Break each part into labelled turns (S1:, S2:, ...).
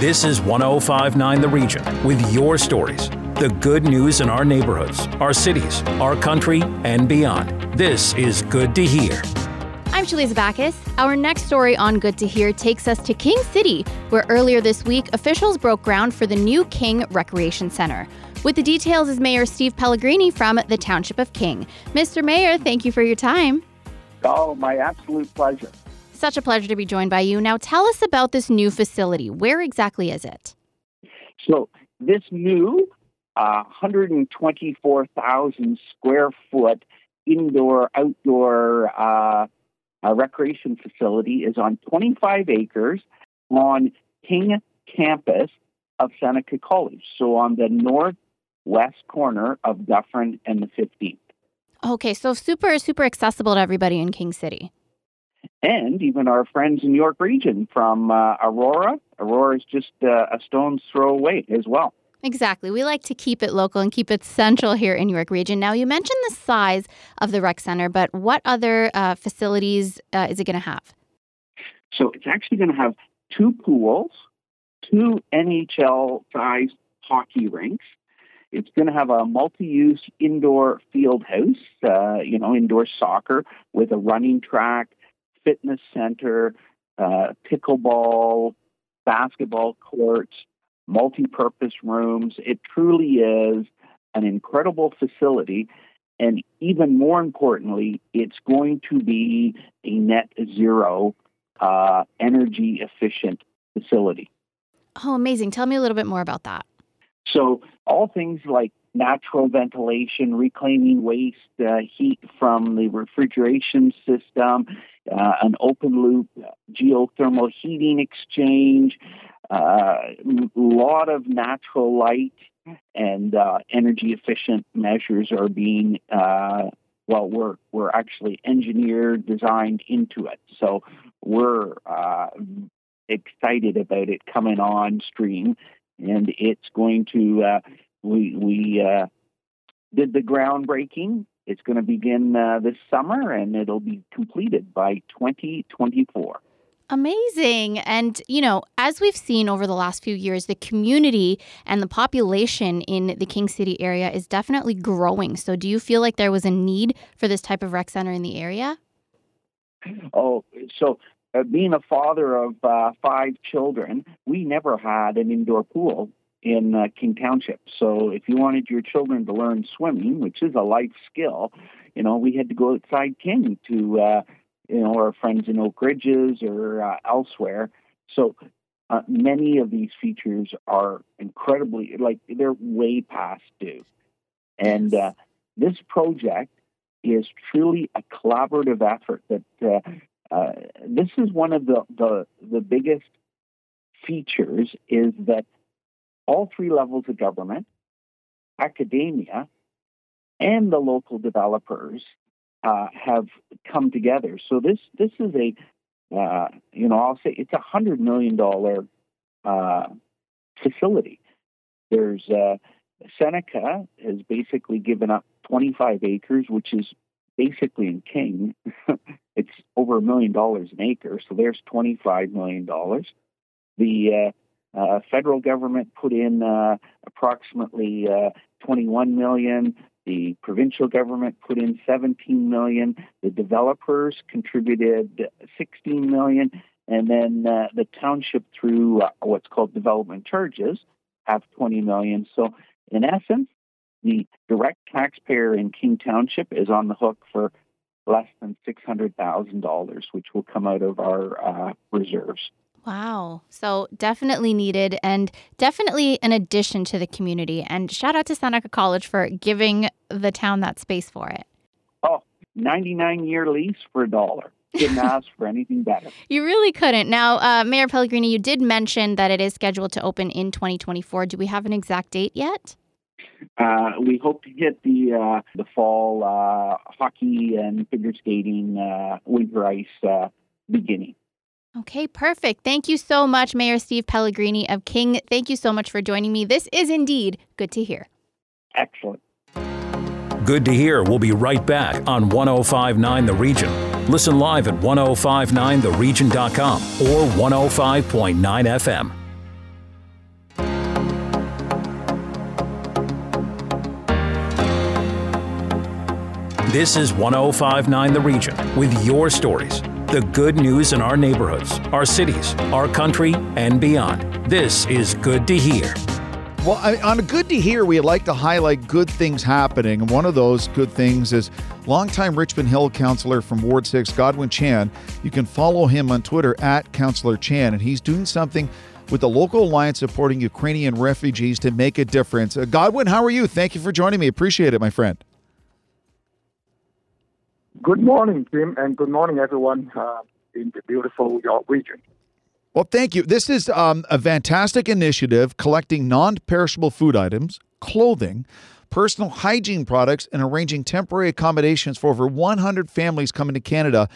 S1: This is 1059 The Region with your stories. The good news in our neighborhoods, our cities, our country, and beyond. This is Good to Hear.
S2: I'm Shaliza Bacchus. Our next story on Good to Hear takes us to King City, where earlier this week officials broke ground for the new King Recreation Center. With the details is Mayor Steve Pellegrini from the Township of King. Mr. Mayor, thank you for your time.
S3: Oh, my absolute pleasure.
S2: Such a pleasure to be joined by you. Now, tell us about this new facility. Where exactly is it?
S3: So, this new uh, 124,000 square foot indoor outdoor uh, uh, recreation facility is on 25 acres on King campus of Seneca College. So, on the northwest corner of Dufferin and the 15th.
S2: Okay, so super, super accessible to everybody in King City
S3: and even our friends in York Region from uh, Aurora. Aurora is just uh, a stone's throw away as well.
S2: Exactly. We like to keep it local and keep it central here in York Region. Now, you mentioned the size of the rec center, but what other uh, facilities uh, is it going to have?
S3: So, it's actually going to have two pools, two NHL sized hockey rinks. It's going to have a multi-use indoor field house, uh, you know, indoor soccer with a running track, fitness center, uh, pickleball, basketball courts, multi purpose rooms. It truly is an incredible facility. And even more importantly, it's going to be a net zero uh, energy efficient facility.
S2: Oh, amazing. Tell me a little bit more about that.
S3: So, all things like natural ventilation, reclaiming waste uh, heat from the refrigeration system, uh, an open loop geothermal heating exchange, a uh, lot of natural light and uh, energy efficient measures are being uh, well we're we're actually engineered designed into it. So we're uh, excited about it coming on stream and it's going to uh, we we uh, did the groundbreaking. It's going to begin uh, this summer, and it'll be completed by 2024.
S2: Amazing. And, you know, as we've seen over the last few years, the community and the population in the King City area is definitely growing. So, do you feel like there was a need for this type of rec center in the area?
S3: Oh, so uh, being a father of uh, five children, we never had an indoor pool in uh, King Township. So if you wanted your children to learn swimming, which is a life skill, you know, we had to go outside King to, uh, you know, our friends in Oak Ridges or uh, elsewhere. So uh, many of these features are incredibly, like, they're way past due. And uh, this project is truly a collaborative effort that uh, uh, this is one of the, the, the biggest features is that all three levels of government, academia, and the local developers uh, have come together. So this this is a uh, you know I'll say it's a hundred million dollar uh, facility. There's uh, Seneca has basically given up 25 acres, which is basically in King. it's over a million dollars an acre, so there's 25 million dollars. The uh, federal government put in uh, approximately uh, 21 million. The provincial government put in 17 million. The developers contributed 16 million, and then uh, the township, through uh, what's called development charges, have 20 million. So, in essence, the direct taxpayer in King Township is on the hook for less than $600,000, which will come out of our uh, reserves.
S2: Wow. So definitely needed and definitely an addition to the community. And shout out to Seneca College for giving the town that space for it.
S3: Oh, 99 year lease for a dollar. Couldn't ask for anything better.
S2: You really couldn't. Now, uh, Mayor Pellegrini, you did mention that it is scheduled to open in 2024. Do we have an exact date yet?
S3: Uh, we hope to get the uh, the fall uh, hockey and figure skating uh, winter ice uh, beginning.
S2: Okay, perfect. Thank you so much, Mayor Steve Pellegrini of King. Thank you so much for joining me. This is indeed good to hear.
S3: Excellent.
S1: Good to hear. We'll be right back on 1059 The Region. Listen live at 1059theregion.com or 105.9 FM. This is 1059 The Region with your stories. The good news in our neighborhoods, our cities, our country, and beyond. This is Good to Hear.
S4: Well, on good to hear, we like to highlight good things happening. And one of those good things is longtime Richmond Hill councillor from Ward 6, Godwin Chan. You can follow him on Twitter at Councillor Chan, and he's doing something with the local alliance supporting Ukrainian refugees to make a difference. Uh, Godwin, how are you? Thank you for joining me. Appreciate it, my friend.
S5: Good morning, Tim, and good morning, everyone uh, in the beautiful York region.
S4: Well, thank you. This is um, a fantastic initiative collecting non perishable food items, clothing, personal hygiene products, and arranging temporary accommodations for over 100 families coming to Canada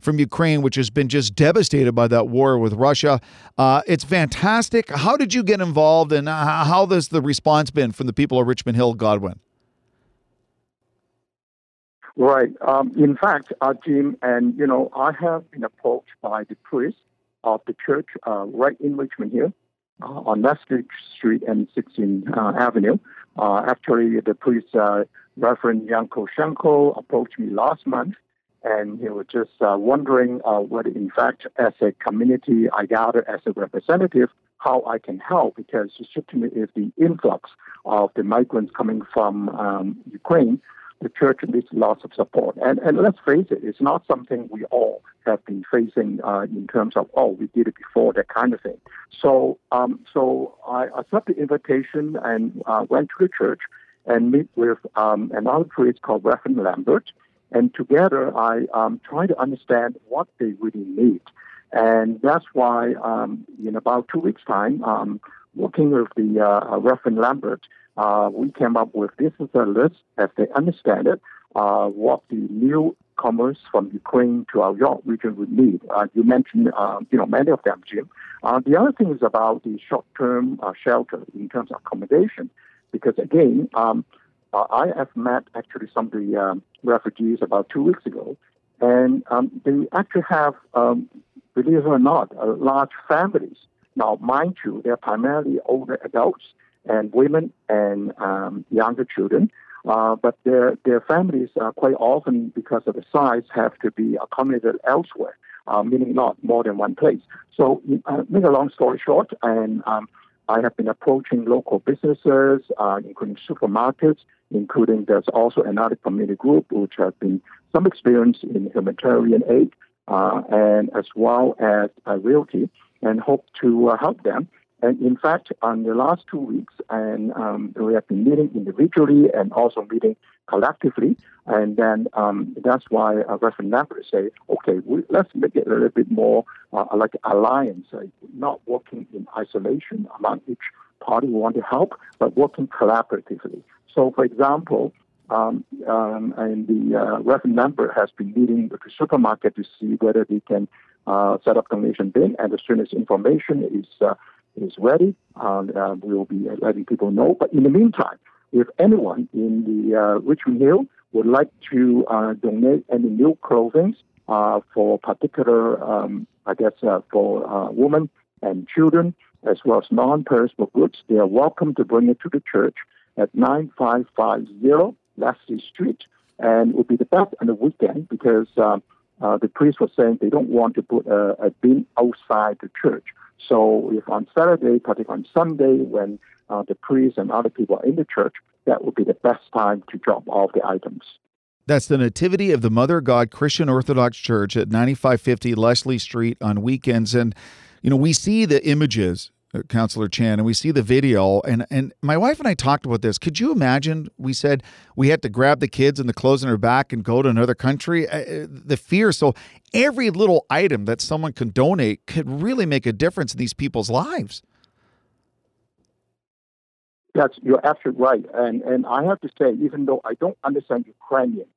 S4: from Ukraine, which has been just devastated by that war with Russia. Uh, it's fantastic. How did you get involved, and how has the response been from the people of Richmond Hill, Godwin?
S5: Right. Um, in fact, uh, Jim, and you know, I have been approached by the priest of the church uh, right in Richmond here uh, on Leslie Street and 16th uh, Avenue. Uh, actually, the priest, uh, Reverend Yanko Shenko, approached me last month, and he was just wondering whether, in fact, as a community, I gather as a representative, how I can help because certainly if the influx of the migrants coming from um, Ukraine the church needs lots of support. And, and let's face it, it's not something we all have been facing uh, in terms of, oh, we did it before, that kind of thing. So, um, so I accepted the invitation and uh, went to the church and meet with um, another priest called Reverend Lambert. And together, I um, try to understand what they really need. And that's why, um, in about two weeks' time, um, working with the uh, Reverend Lambert, uh, we came up with this is a list, as they understand it, uh, what the newcomers from Ukraine to our York region would need. Uh, you mentioned, uh, you know, many of them, Jim. Uh, the other thing is about the short-term uh, shelter in terms of accommodation, because again, um, I have met actually some of the um, refugees about two weeks ago, and um, they actually have, um, believe it or not, large families. Now, mind you, they're primarily older adults and women and um, younger children. Uh, but their their families uh, quite often, because of the size, have to be accommodated elsewhere, uh, meaning not more than one place. So, uh, make a long story short, and um, I have been approaching local businesses, uh, including supermarkets, including there's also another community group which has been some experience in humanitarian aid, uh, and as well as realty, and hope to help them and in fact, on the last two weeks, and um, we have been meeting individually and also meeting collectively. And then um, that's why uh, Reverend Lambert say, okay, we, let's make it a little bit more uh, like alliance, uh, not working in isolation among each party who want to help, but working collaboratively. So, for example, um, um, and the uh, Reverend Lambert has been meeting with the supermarket to see whether they can uh, set up donation bin, and as soon as information is uh, is ready, uh, we will be letting people know. But in the meantime, if anyone in the uh, Richmond Hill would like to uh, donate any new clothing uh, for particular, um, I guess, uh, for uh, women and children, as well as non-perishable goods, they are welcome to bring it to the church at 9550 Leslie Street. And it will be the best on the weekend because the priest was saying they don't want to put a, a bin outside the church. So if on Saturday, particularly on Sunday, when uh, the priest and other people are in the church, that would be the best time to drop off the items.
S4: That's the Nativity of the Mother of God Christian Orthodox Church at 9550 Leslie Street on weekends. And, you know, we see the images uh, Councillor Chan, and we see the video. And and my wife and I talked about this. Could you imagine? We said we had to grab the kids and the clothes in our back and go to another country. Uh, uh, the fear. So every little item that someone can donate could really make a difference in these people's lives.
S5: Yes, you're absolutely right. And and I have to say, even though I don't understand Ukrainian,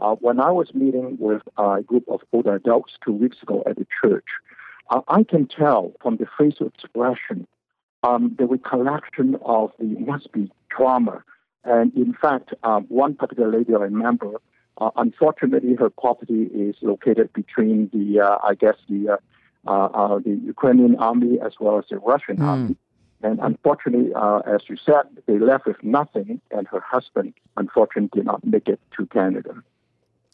S5: uh, when I was meeting with a group of older adults two weeks ago at the church uh, I can tell from the facial expression um, the recollection of the must be trauma. And in fact, um, one particular lady I remember, uh, unfortunately, her property is located between the, uh, I guess, the uh, uh, uh, the Ukrainian army as well as the Russian mm. army. And unfortunately, as you said, they left with nothing, and her husband, unfortunately, did not make it to Canada.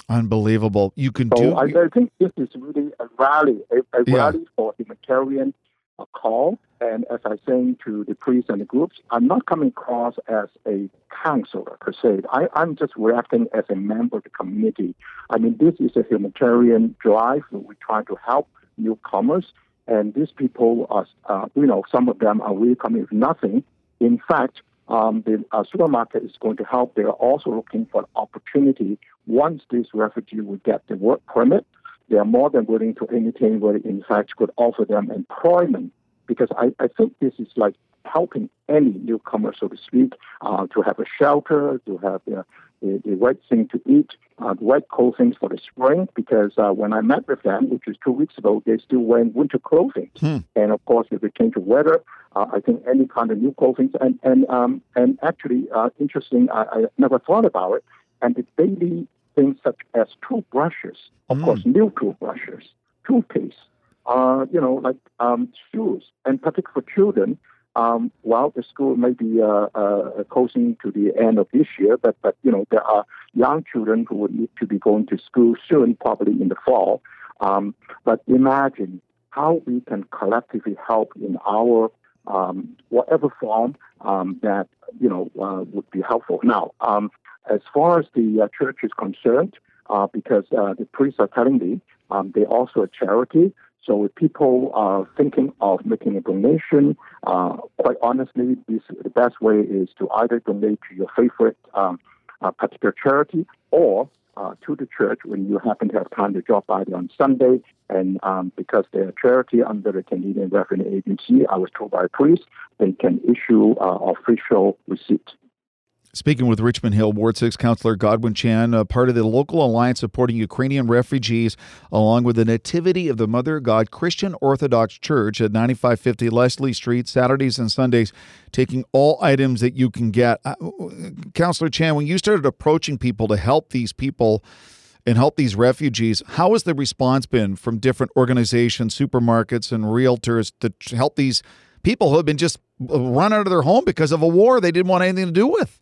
S4: Unbelievable. You can
S5: So
S4: do.
S5: I, I think this is really a rally, a, a
S4: Yeah.
S5: rally for humanitarian uh, call. And as I saying to the priests and the groups, I'm not coming across as a councillor per se. I, I'm just reacting as a member of the community. I mean, this is a humanitarian drive. We try to help newcomers, and these people are, uh, you know, some of them are really coming with nothing. In fact, um, the uh, supermarket is going to help. They're also looking for an opportunity once these refugees will get the work permit. They are more than willing to entertain where, in fact, could offer them employment. Because I, I think this is like helping any newcomer, so to speak, uh, to have a shelter, to have the, the, the right thing to eat, uh, the right clothing for the spring. Because uh, when I met with them, which was two weeks ago, they still wearing winter clothing.
S4: Hmm.
S5: And of course, if it change of weather, uh, I think any kind of new clothing. And and um, and actually, uh, interesting. I, I never thought about it. And the daily things such as toothbrushes, of
S4: Mm.
S5: course, new toothbrushes, toothpaste, uh, you know, like um, shoes, and particularly for children. Um, while the school may be uh, uh, closing to the end of this year, but but you know there are young children who would need to be going to school soon, probably in the fall. Um, but imagine how we can collectively help in our um, whatever form um, that you know uh, would be helpful. Now, um, as far as the uh, church is concerned, uh, because uh, the priests are telling me um, they're also a charity. So if people are thinking of making a donation, uh, quite honestly, this, the best way is to either donate to your favorite um, uh, particular charity or uh, to the church when you happen to have time to drop by there on Sunday. And um, because they're a charity under the Canadian Revenue Agency, I was told by a priest, they can issue uh, official receipt.
S4: Speaking with Richmond Hill Ward 6 Councillor Godwin Chan, uh, part of the local alliance supporting Ukrainian refugees, along with the Nativity of the Mother of God Christian Orthodox Church at 9550 Leslie Street, Saturdays and Sundays, taking all items that you can get. Uh, Councillor Chan, when you started approaching people to help these people and help these refugees, how has the response been from different organizations, supermarkets, and realtors to help these people who have been just uh, run out of their home because of a war they didn't want anything to do with?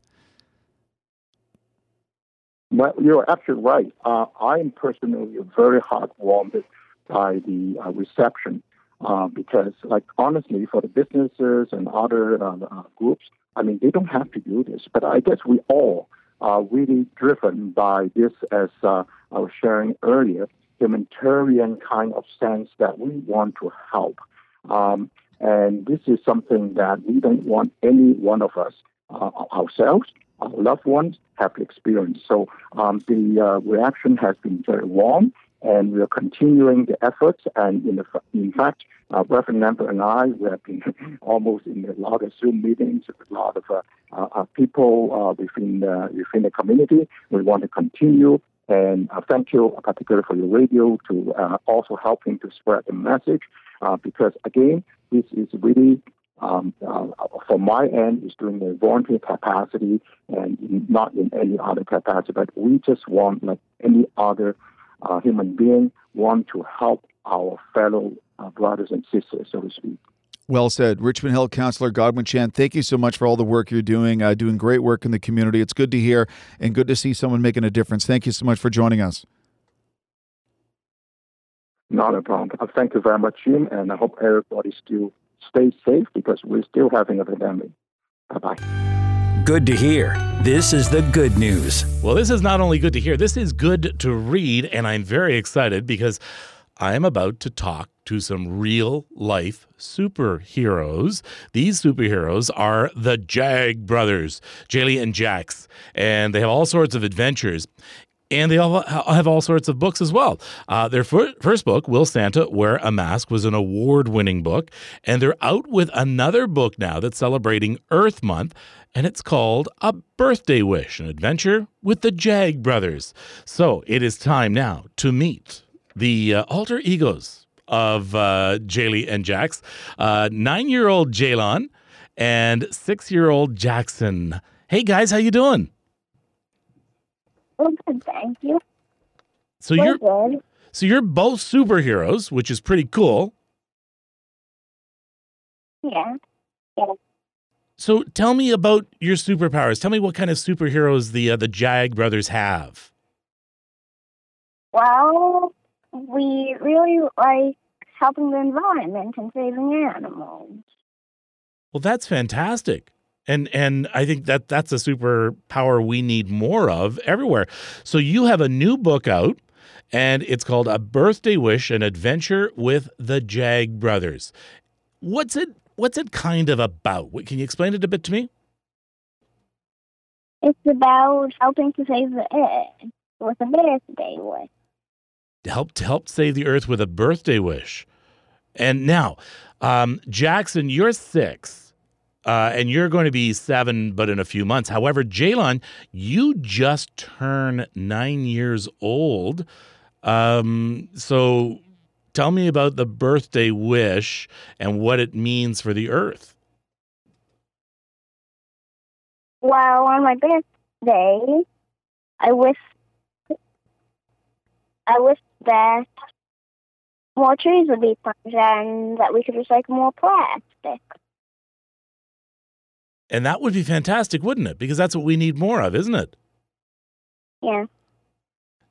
S5: Well, you're absolutely right. Uh, I'm personally very heartwarmed by the uh, reception uh, because, like, honestly, for the businesses and other uh, uh, groups, I mean, they don't have to do this, but I guess we all are really driven by this, as uh, I was sharing earlier, humanitarian kind of sense that we want to help. Um, and this is something that we don't want any one of us ourselves, our loved ones, have experienced. So um, the uh, reaction has been very warm, and we are continuing the efforts. And in, the, in fact, uh, Reverend Lambert and I, we have been almost in a lot of Zoom meetings with a lot of uh, uh, people uh, within, uh, within the community. We want to continue. And uh, thank you, particularly for your radio, to uh, also helping to spread the message. Uh, because again, this is really um, uh, from my end is doing a volunteer capacity and not in any other capacity, but we just want, like any other uh, human being, want to help our fellow uh, brothers and sisters, so to speak.
S4: Well said. Richmond Hill Councillor Godwin Chan, thank you so much for all the work you're doing, uh, doing great work in the community. It's good to hear and good to see someone making a difference. Thank you so much for joining us.
S5: Not a problem. Uh, thank you very much, Jim, and I hope everybody still stays safe because we're still having a pandemic. Bye bye.
S1: Good to hear. This is the good news.
S6: Well, this is not only good to hear, this is good to read, and I'm very excited because I am about to talk to some real life superheroes. These superheroes are the Jag brothers, Jaylee and Jax, and they have all sorts of adventures. And they all have all sorts of books as well. Uh, their fir- first book, Will Santa Wear a Mask, was an award winning book. And they're out with another book now that's celebrating Earth Month. And it's called A Birthday Wish, an adventure with the Jag brothers. So it is time now to meet the uh, alter egos of uh, Jaylee and Jax uh, nine year old Jaylon and six year old Jackson. Hey guys, how you doing?
S7: Well, good, thank you.
S6: So
S7: We're
S6: you're
S7: good.
S6: so you're both superheroes, which is pretty cool.
S7: Yeah.
S6: So tell me about your superpowers. Tell me what kind of superheroes the uh, the Jag brothers have.
S7: Well, we really like helping the environment and saving animals.
S6: Well, that's fantastic. And and I think that that's a superpower we need more of everywhere. So you have a new book out and it's called A Birthday Wish: An Adventure with the Jag Brothers. What's it what's it kind of about? Can you explain it a bit to me?
S7: It's about helping to save the earth with a birthday wish.
S6: To help to help save the earth with a birthday wish. And now, um, Jackson, you're six, uh, and you're going to be seven, but in a few months. However, Jalon, you just turn nine years old. Um, so tell me about the birthday wish and what it means for the earth.
S7: Well, on my birthday, I wish I wish that more trees would be planted and that we could recycle more plastic.
S6: And that would be fantastic, wouldn't it? Because that's what we need more of, isn't it?
S7: Yeah.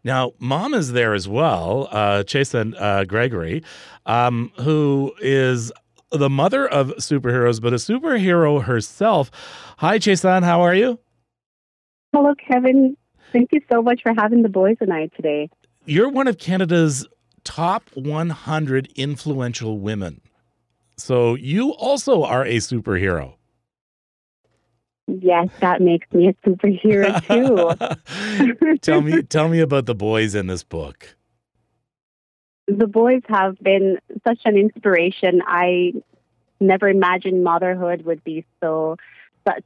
S6: Now, mom is there as well, uh, Chesand uh, Gregory, um, who is the mother of superheroes, but a superhero herself. Hi, Chesand, how are you?
S8: Hello, Kevin. Thank you so much for having the boys and I today.
S6: You're one of Canada's top 100 influential women. So you also are a superhero.
S8: Yes, that makes me a superhero
S6: too. tell me tell me about the boys in this book.
S8: The boys have been such an inspiration. I never imagined motherhood would be so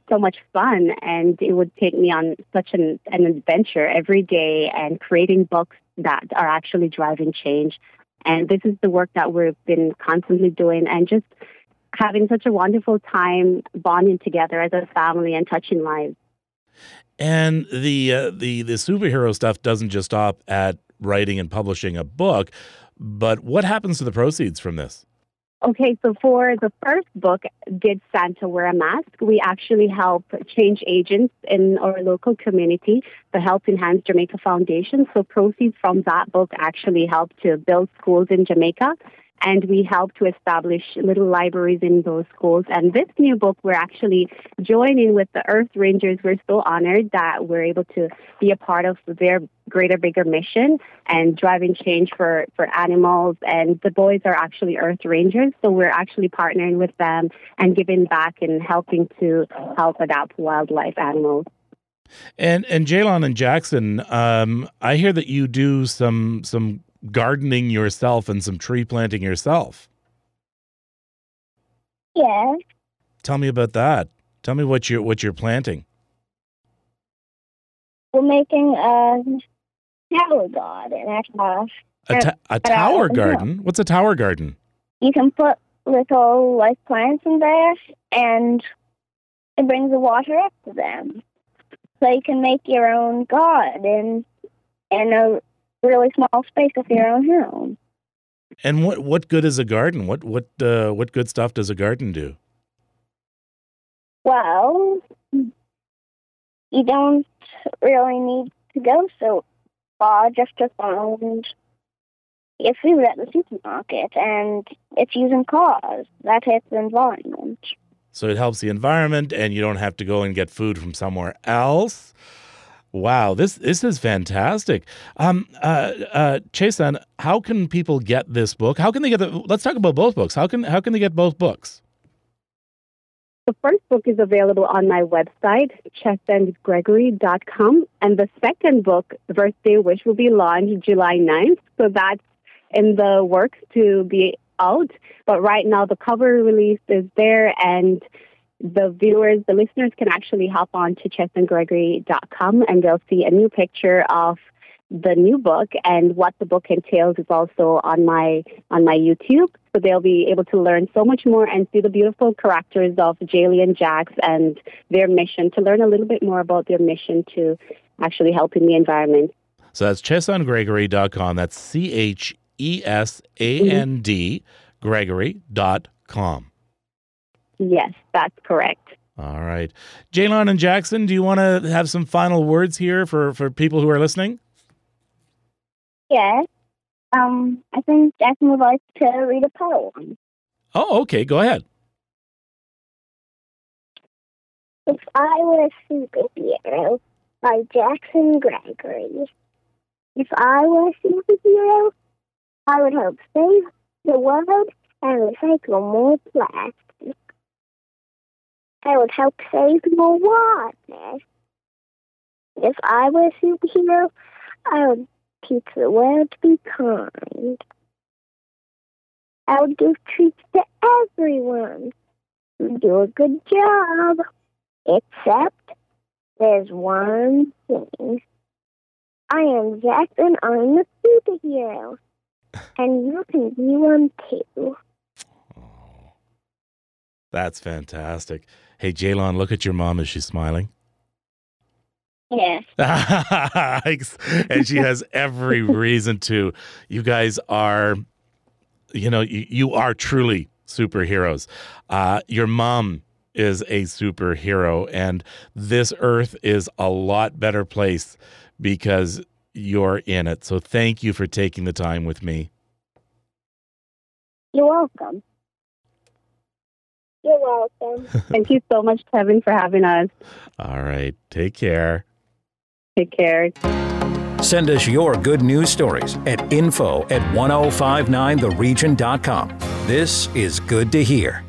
S8: so much fun and it would take me on such an, an adventure every day and creating books that are actually driving change. And this is the work that we've been constantly doing and just having such a wonderful time bonding together as a family and touching lives.
S6: And the uh, the the superhero stuff doesn't just stop at writing and publishing a book, but what happens to the proceeds from this?
S8: Okay, so for the first book, Did Santa Wear a Mask? We actually help change agents in our local community, the Helping Hands Jamaica Foundation. So proceeds from that book actually help to build schools in Jamaica and we help to establish little libraries in those schools. And this new book, we're actually joining with the Earth Rangers. We're so honored that we're able to be a part of their greater, bigger mission and driving change for, for animals. And the boys are actually Earth Rangers, so we're actually partnering with them and giving back and helping to help adapt wildlife animals.
S6: And and Jalon and Jackson, um, I hear that you do some some gardening yourself and some tree planting yourself.
S7: Yeah.
S6: Tell me about that. Tell me what you're what you're planting.
S7: We're making a tower garden at our
S6: a, ta- a tower garden. What's a tower garden?
S7: You can put little life plants in there, and it brings the water up to them. So you can make your own garden in and a really small space of your own home.
S6: And what what good is a garden? What what uh, what good stuff does a garden do?
S7: Well, you don't really need to go so far just to find your food at the supermarket, and it's using cars that hits the environment.
S6: So it helps the environment, and you don't have to go and get food from somewhere else. Wow, this this is fantastic. Um, uh, uh, Chesand, how can people get this book? How can they get the? Let's talk about both books. How can how can they get both books?
S8: The first book is available on my website, chesandgregory.com, and the second book, Birthday Wish, will be launched July 9th. So that's in the works to be out. But right now, the cover release is there, and the viewers, the listeners can actually hop on to chesandgregory.com and they'll see a new picture of the new book and what the book entails is also on my on my YouTube. So they'll be able to learn so much more and see the beautiful characters of Jaylee and Jax and their mission to learn a little bit more about their mission to actually helping the environment.
S6: So that's chesandgregory.com. That's C H E S A N D Gregory.com.
S8: Yes, that's correct.
S6: All right. Jalon and Jackson, do you want to have some final words here for, for people who are listening?
S7: Yes. Um, I think Jackson would like to read a poem.
S6: Oh, okay. Go ahead.
S7: If I Were a Superhero by Jackson Gregory. If I were a superhero, I would help save the world and recycle more plastic. I would help save more water. If I were a um, superhero, I would teach the world to be kind. I would give treats to everyone who do a good job. Except there's one thing. I am Jackson. And I'm a superhero. And you can be one too.
S6: That's fantastic. Hey, Jaylon, look at your mom. Is she smiling?
S7: Yes.
S6: and she has every reason to. You guys are, you know, you, you are truly superheroes. Uh, your mom is a superhero, and this earth is a lot better place because you're in it. So thank you for taking the time with me.
S7: You're welcome. You're welcome.
S8: Thank you so much, Kevin, for having us.
S6: All right. Take care.
S8: Take care.
S1: Send us your good news stories at info at 1059theregion.com. This is good to hear.